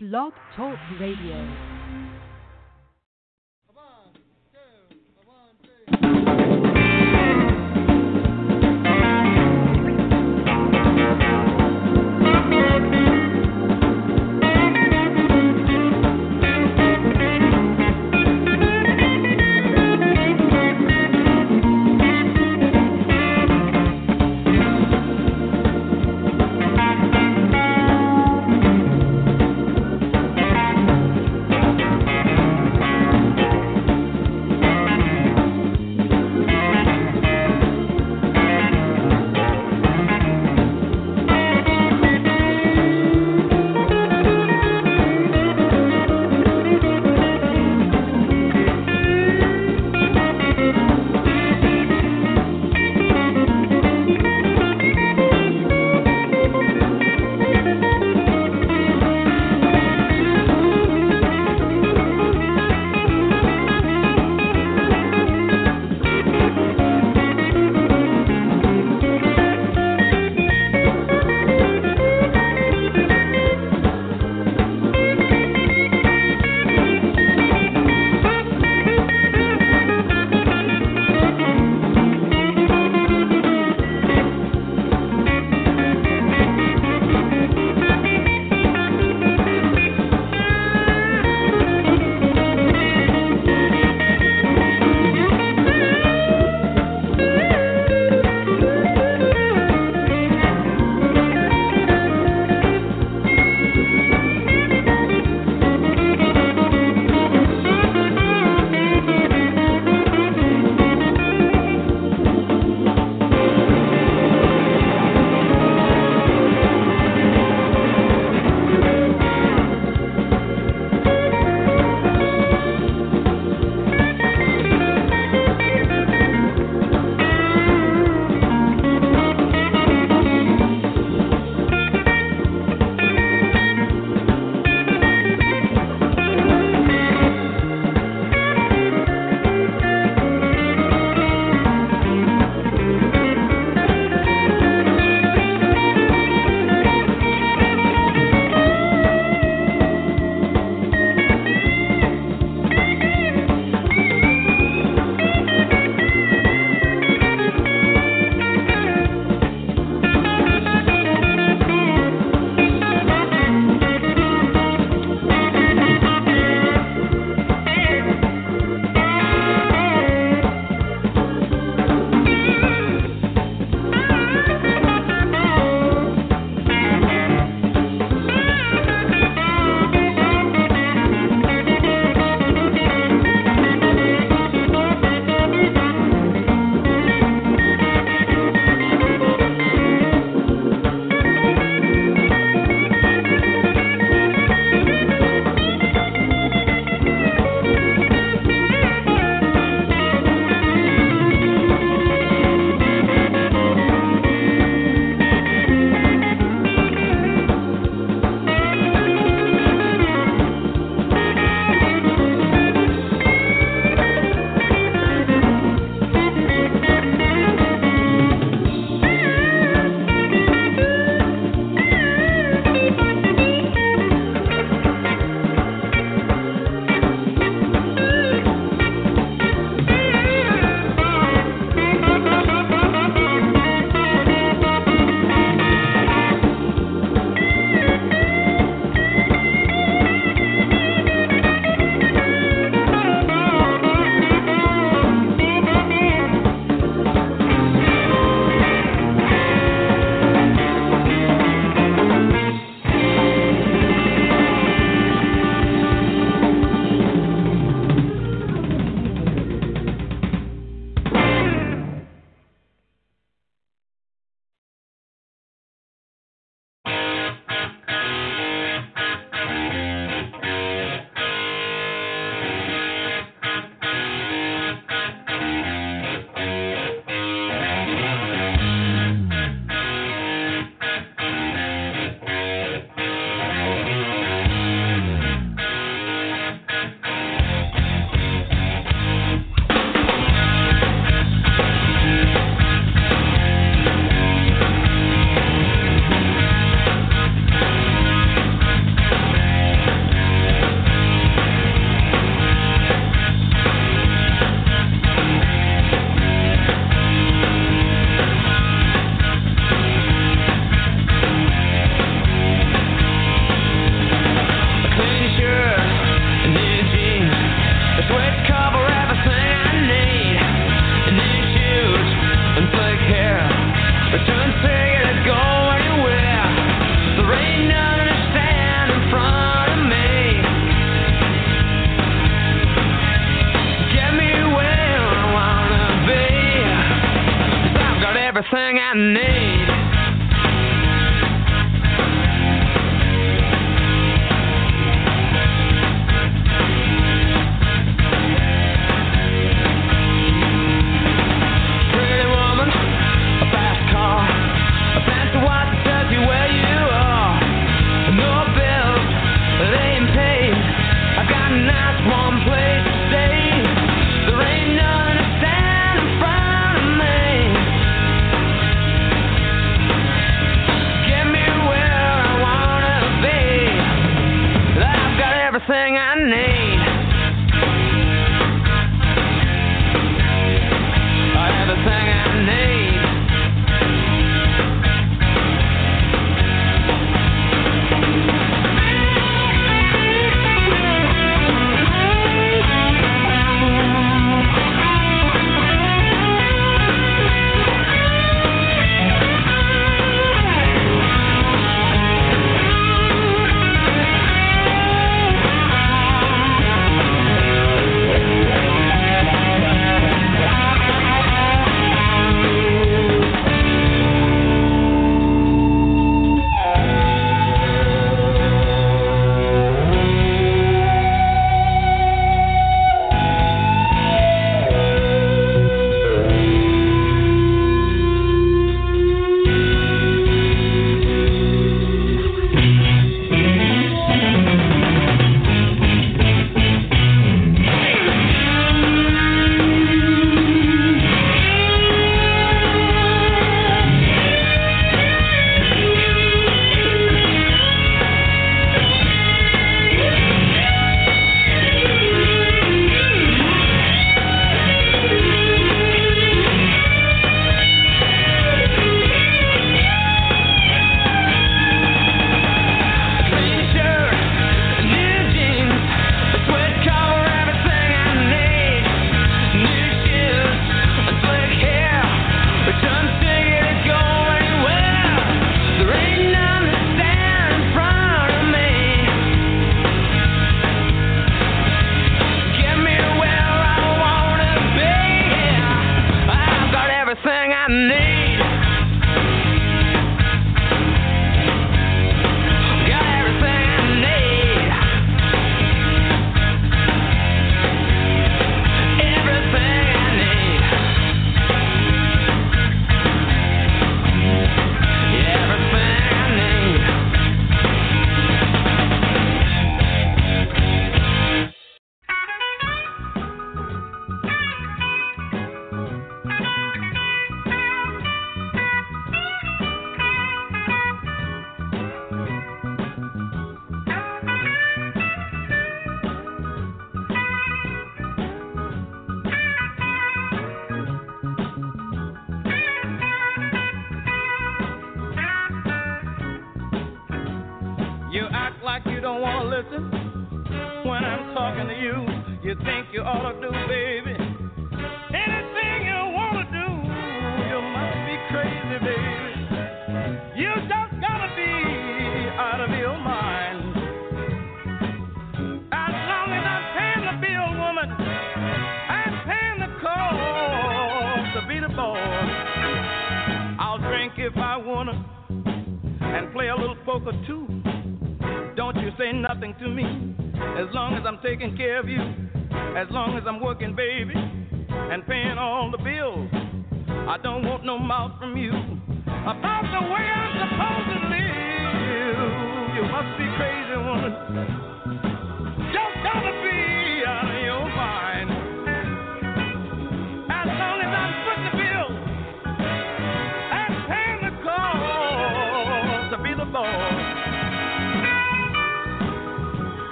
Blog Talk Radio.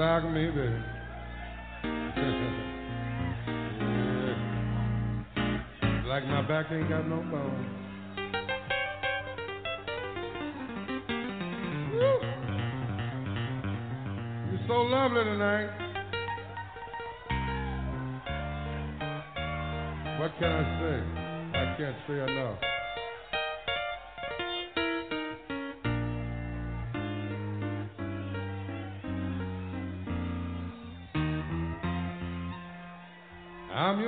Rock me, baby. yeah. Like my back ain't got no bone. You're so lovely tonight. What can I say? I can't say enough.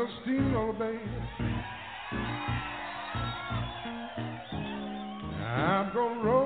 I'm steamroller, baby. I'm gonna roll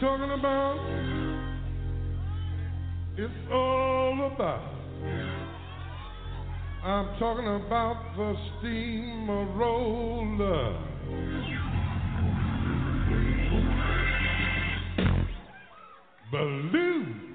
talking about. It's all about. I'm talking about the steam roller. Balloon.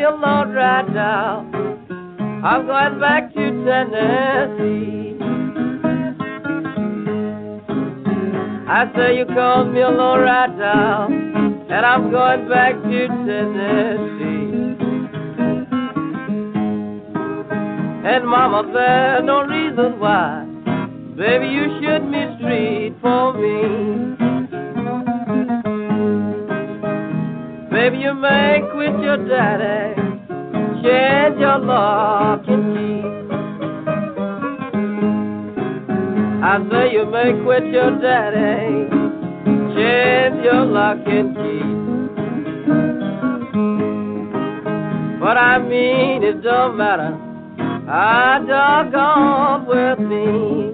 feel alone right now. I'm going back to Tennessee. I say you called me alone right now, and I'm going back to Tennessee. And mama, there's no reason why, baby, you should mistreat for me. Baby, you may quit your daddy, change your lock and key. I say you may quit your daddy, change your lock and key. But I mean, it don't matter. I doggone with me.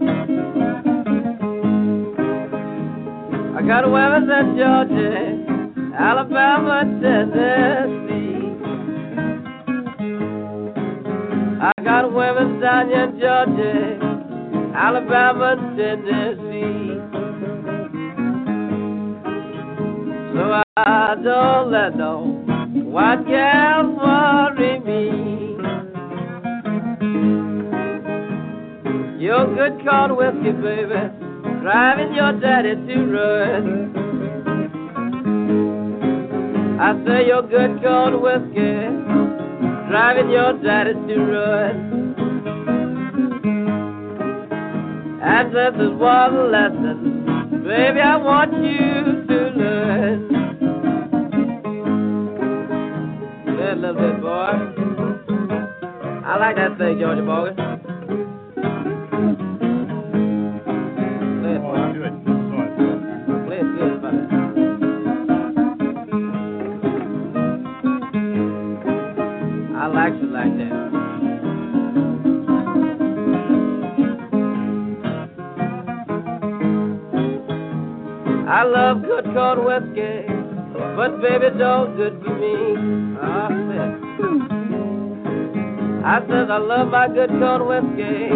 I got a women in Georgia, Alabama, Tennessee. I got women down in Georgia. Alabama, Tennessee. So I don't let no white gal worry me. Your good corn whiskey, baby, driving your daddy to ruin. I say your good cold whiskey, driving your daddy to ruin. And this is one lesson, baby, I want you to learn. A little bit, boy. I like that thing, Georgia boy. You. I love good corn whiskey, but baby, don't good for me. Ah, I said, I said I love my good corn whiskey,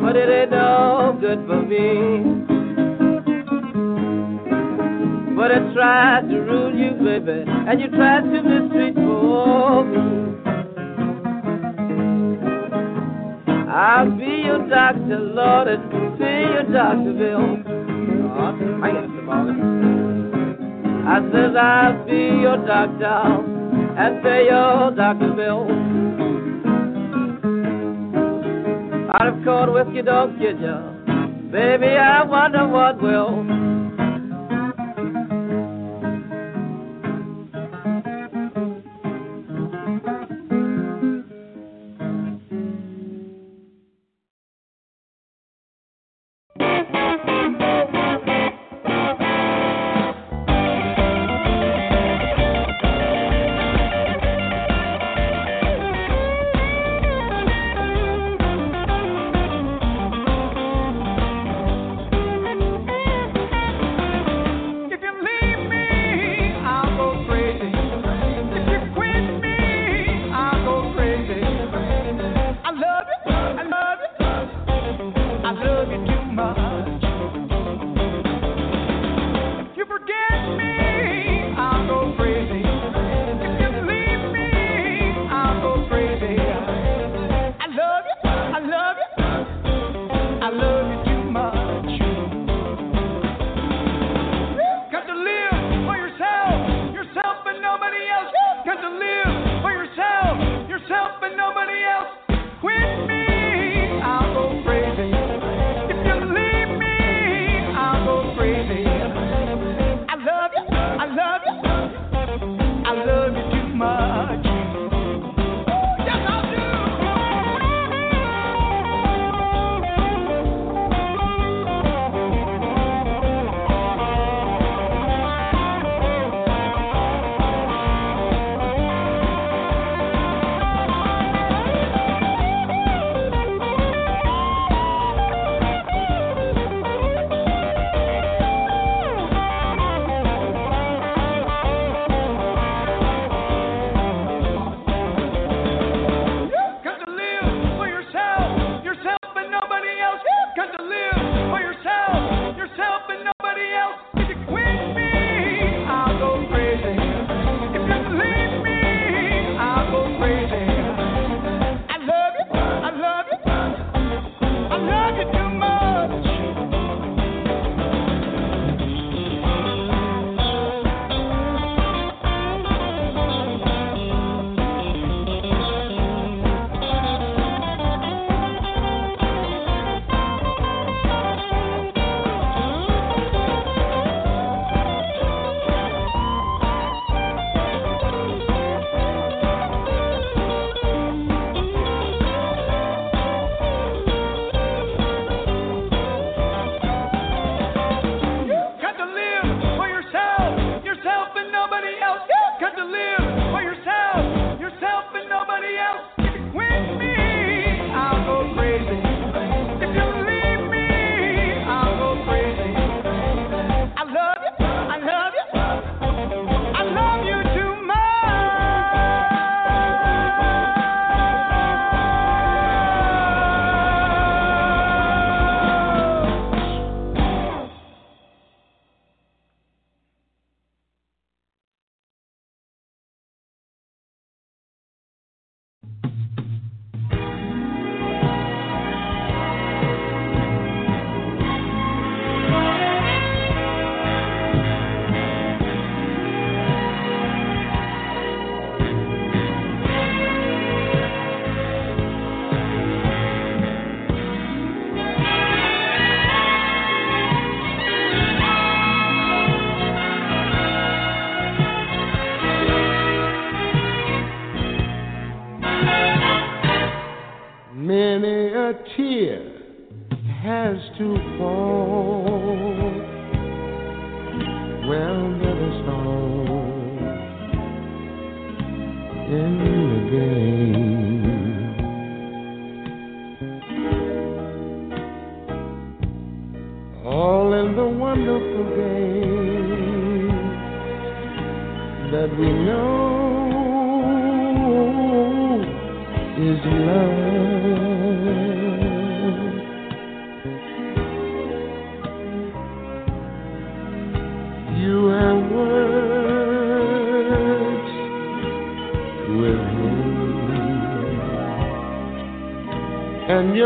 but it ain't no good for me. But I tried to rule you, baby, and you tried to mistreat me. I'll be your doctor, Lord, and be your doctor, Bill. Oh, I get ball. I says I'll be your doctor and pay your doctor bill. Out of corn whiskey don't get you, baby. I wonder what will.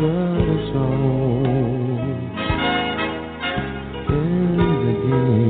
but a song in the game.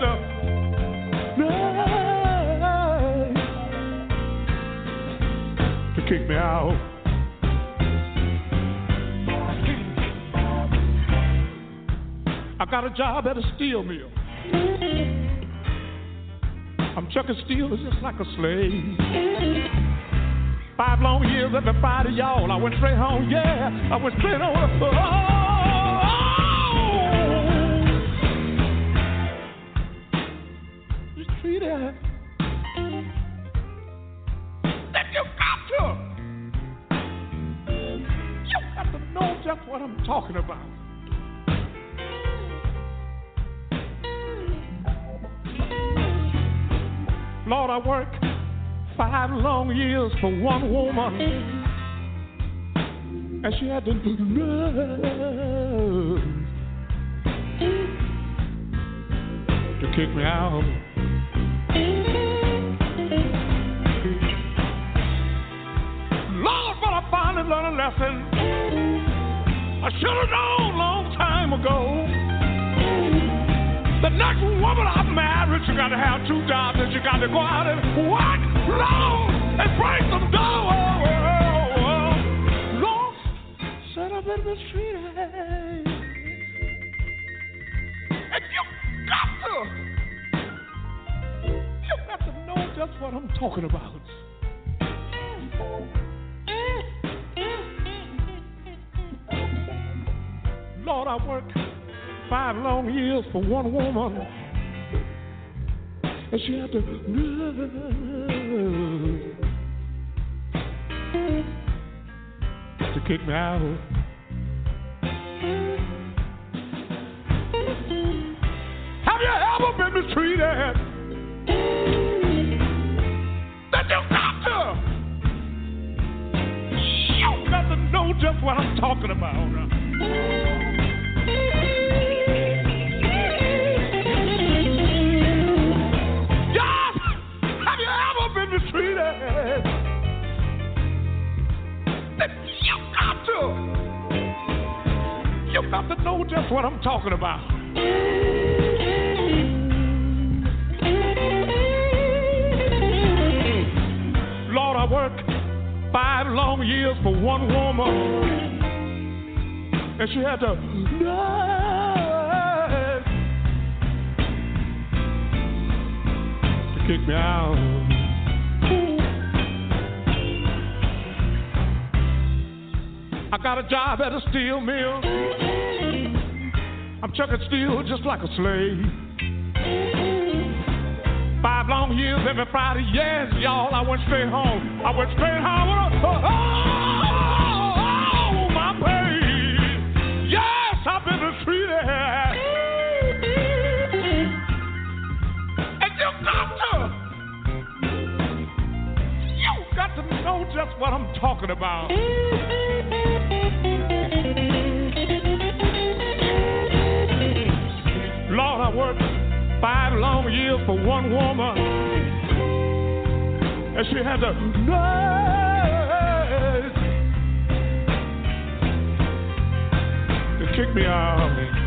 The to kick me out. I got a job at a steel mill. I'm chucking steel just like a slave. Five long years every Friday, y'all. I went straight home, yeah. I went straight home. Oh, for one woman, and she had the nerve to kick me out. Lord, but I finally learned a lesson. I should have known long time ago. The next woman I married, she got to have two jobs, and she got to go out for one woman, and she had to to kick me out. I got a job at a steel mill. I'm chucking steel just like a slave. Five long years every Friday, yes, y'all. I went straight home. I went straight home. Oh, oh, oh, oh my baby. Yes, I've been mistreated. And you got to, you got to know just what I'm talking about. Worked five long years for one woman, and she had the nerve to kick me out.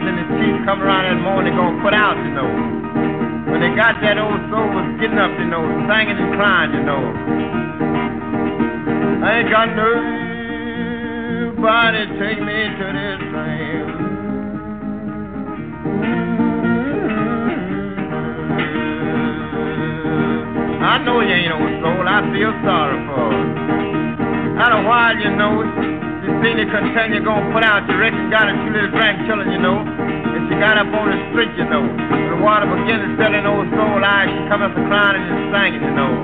Taxes and the chief come around that morning gonna put out, you know. When they got that old soul was getting up, you know, singing and crying, you know. I ain't got nobody take me to this land. I know you ain't old soul. I feel sorry for her. Out a while, you know, you seen it continue gonna put out. You reckon got her two little grandchildren, you know. And she got up on the street, you know. The water began to set in old soul eyes. She come up and crying and just singing, you know.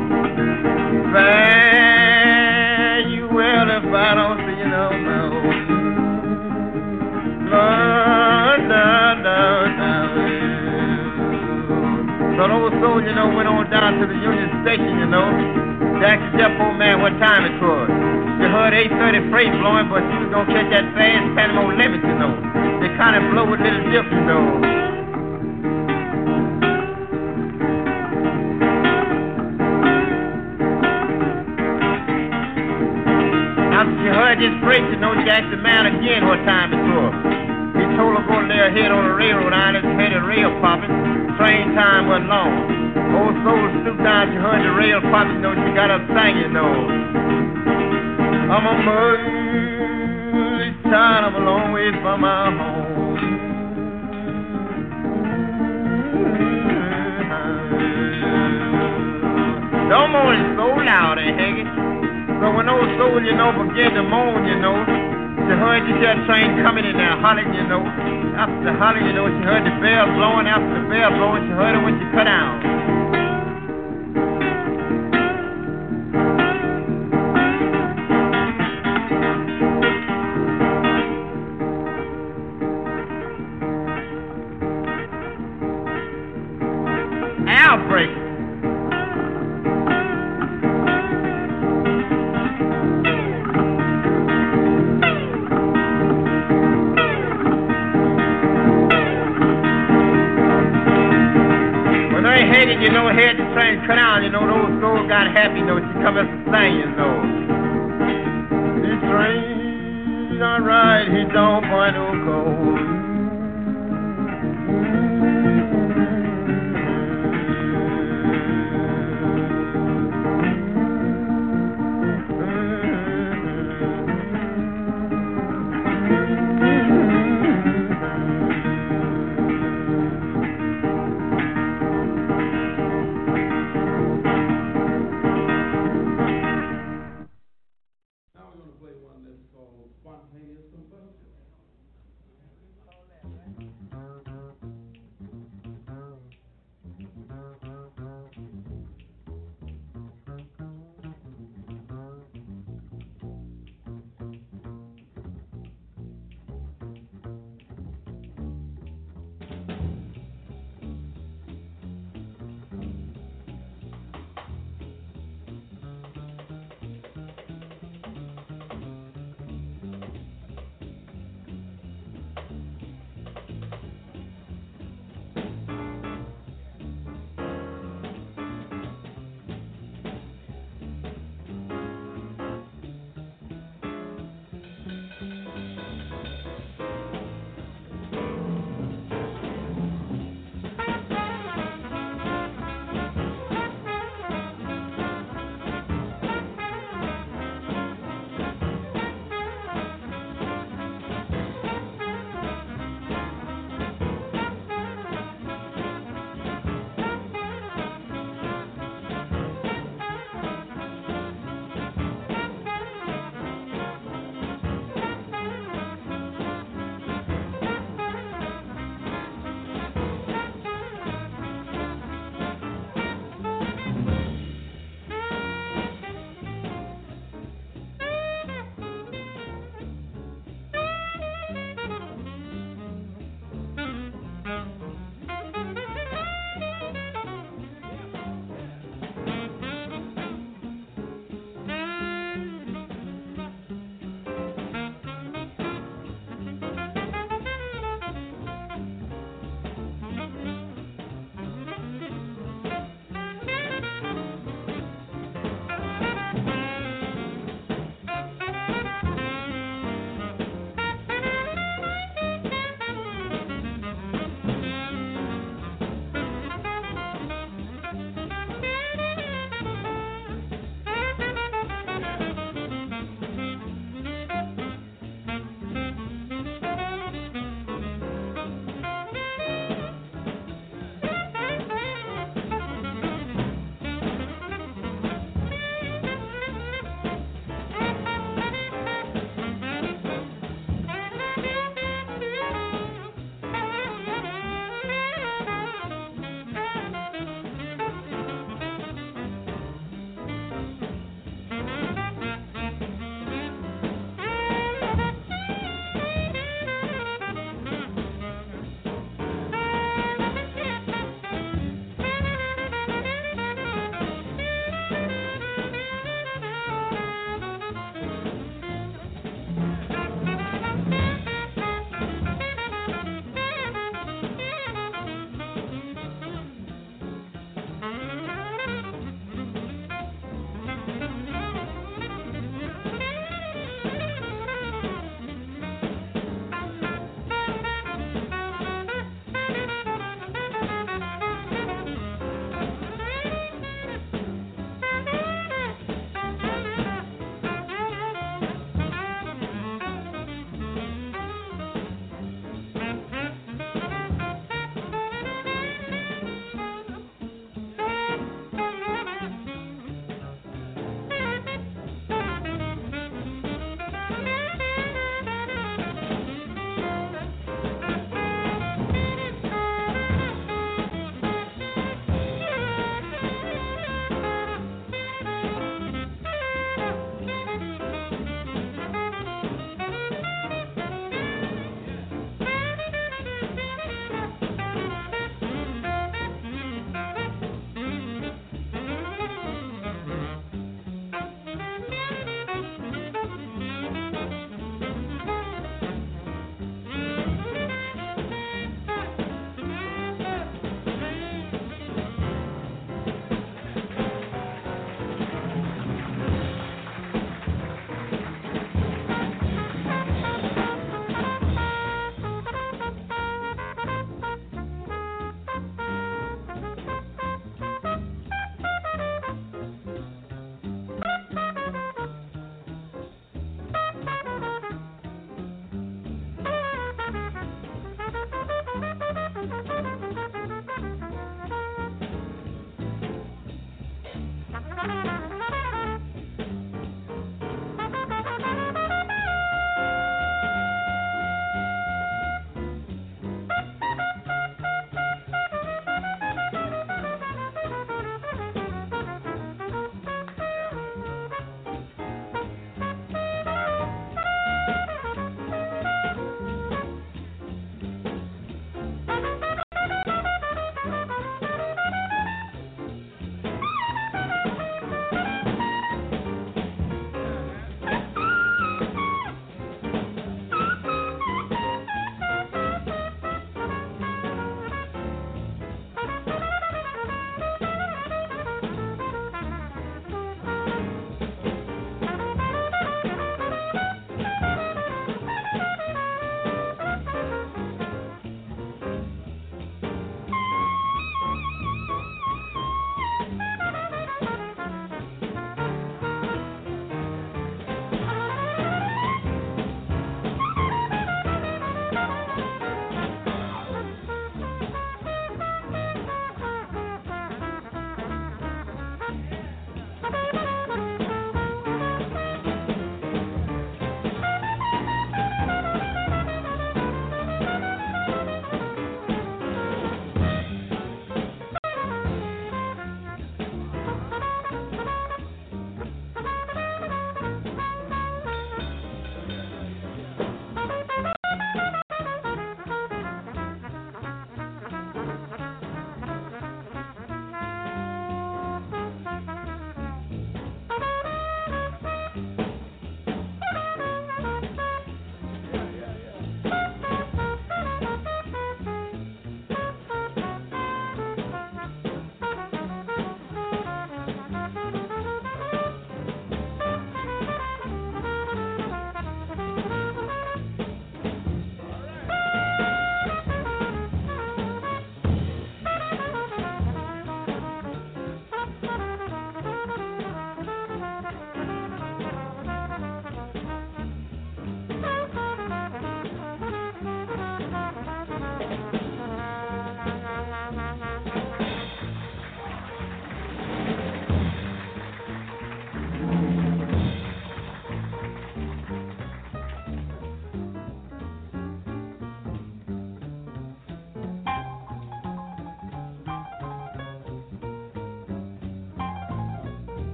Fare you well if I don't see you no more. Lord, down, down, down. So the old soul, you know, went on down to the Union Station, you know. Jack the Jeff old man what time it was. You heard 830 freight blowing, but she was gonna catch that fast Panama you know. They kind of blow with little you. After she heard this freight, you know, she asked the man again what time it was. He told her go lay her head on the railroad iron, she heard the rail popping. Train time wasn't long. Old soul stooped down, she heard the rail popping, you know, she got up singing, you know. I'm a muddy child, I'm a long ways from my home. Don't moan so loud, eh, Haggy? So when old soul, you know, began to moan, you know, she heard this that train coming in there hollering, you know. After the hollering, you know, she heard the bell blowing. After the bell blowing, she heard it when she cut down.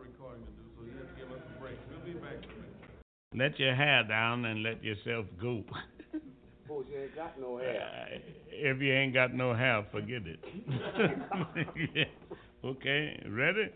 recording to do, so you have to give us a break. We'll be back in a minute. Let your hair down and let yourself go. You ain't got no hair. Uh, if you ain't got no hair, forget it. yeah. Okay, ready?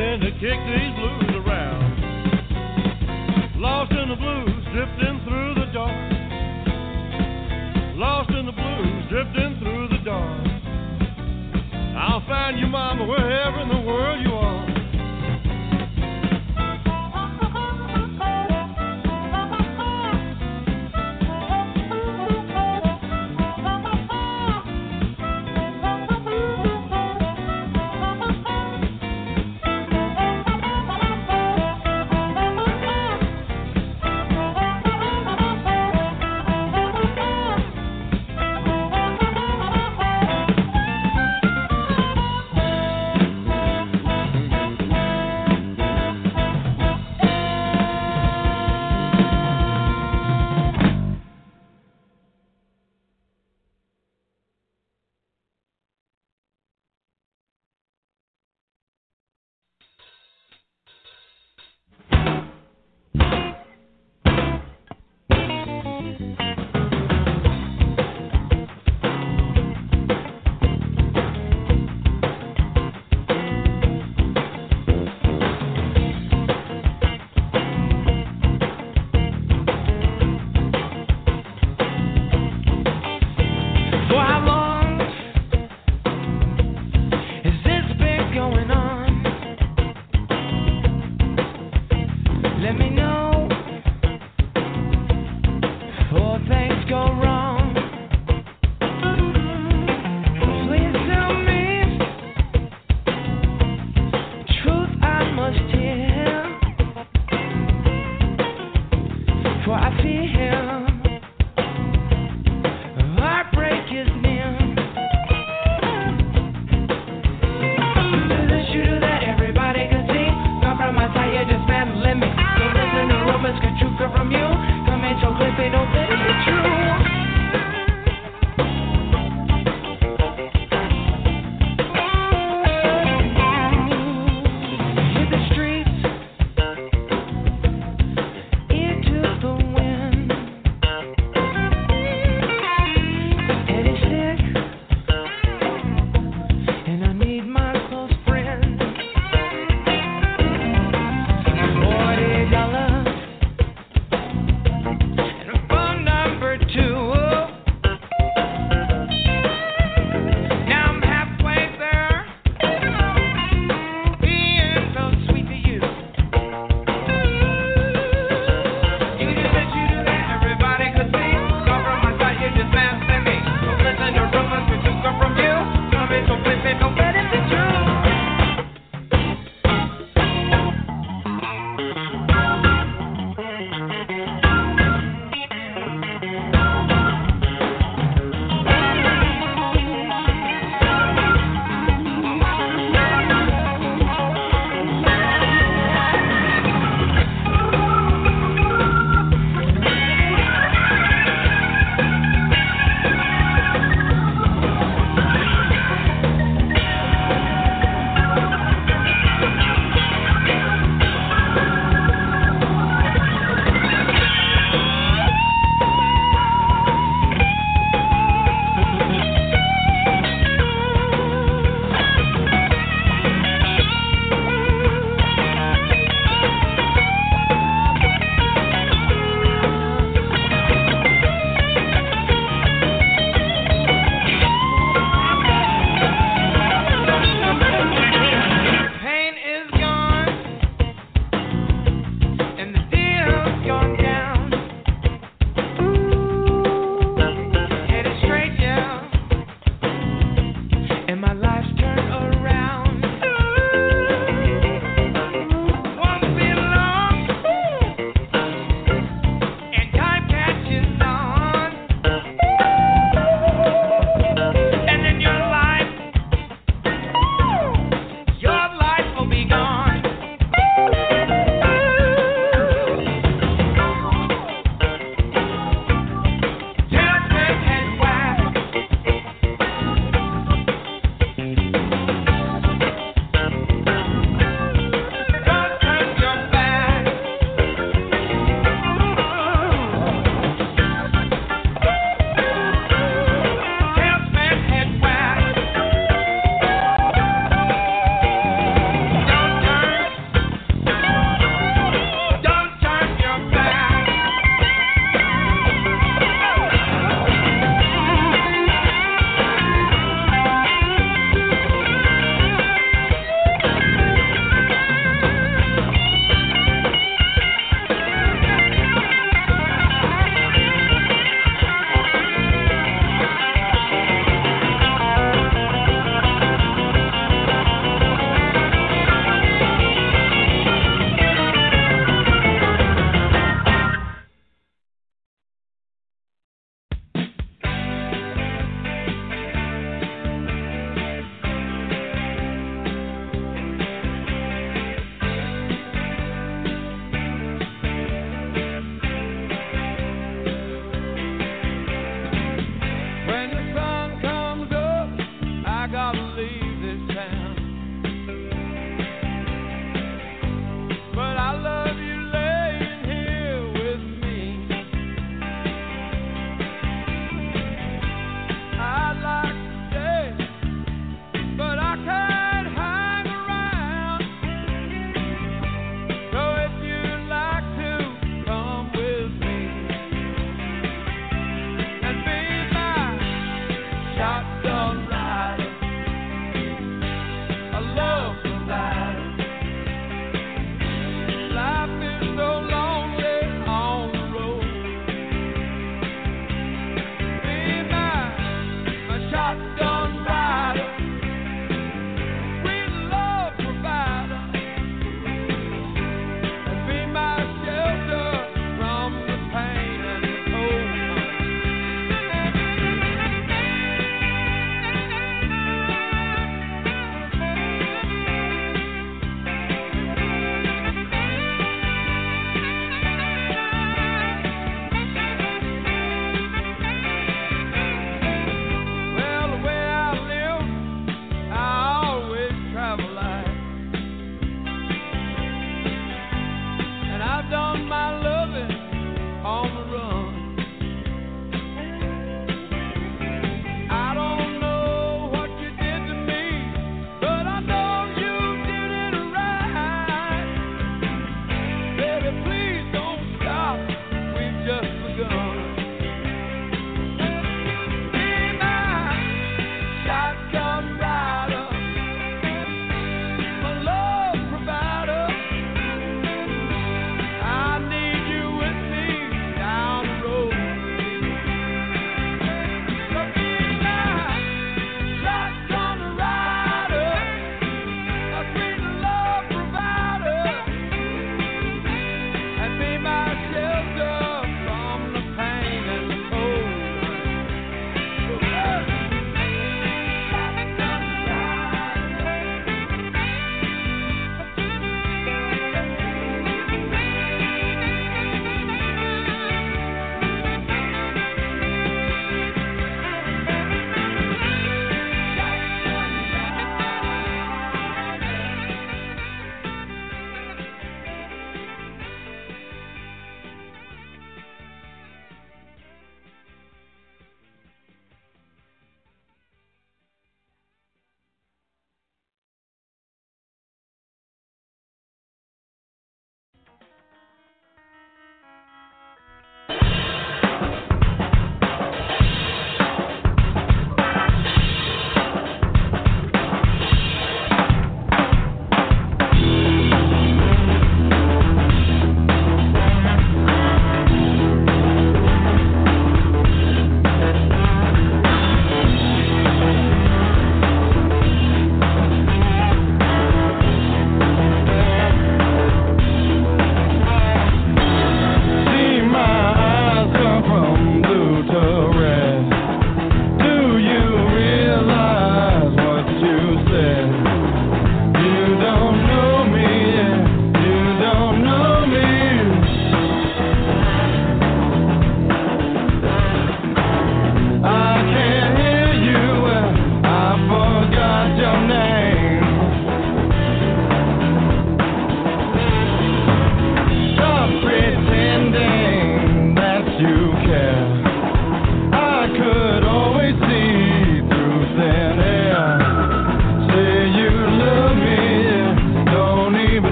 In to kick these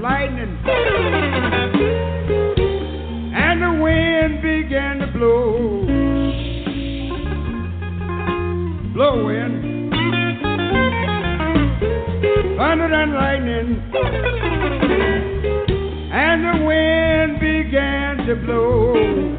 lightning. And the wind began to blow. Blowing. Thunder and lightning. And the wind began to blow.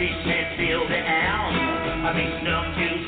Motor, baby, smart and designed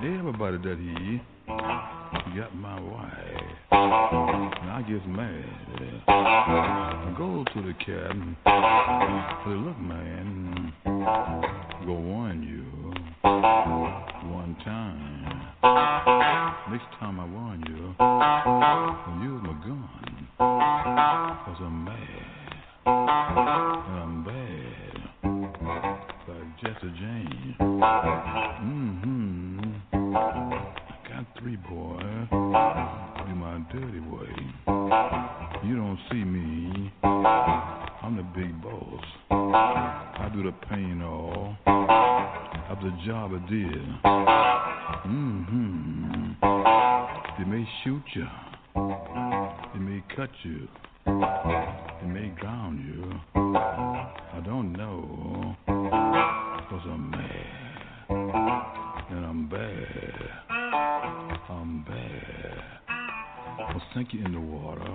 telling everybody that he got my wife. And I get mad. I go to the cabin. Say, look, man, I'm warn you one time. Next time I warn you, I'll use my gun. Cause I'm mad. And I'm bad. Like Jesse James. Mm-hmm. Don't see me. I'm the big boss. I do the pain all of the job I did. Mm-hmm. They may shoot you. They may cut you. They may drown you. I don't know. Cause I'm mad. And I'm bad. I'm bad. I'll sink you in the water.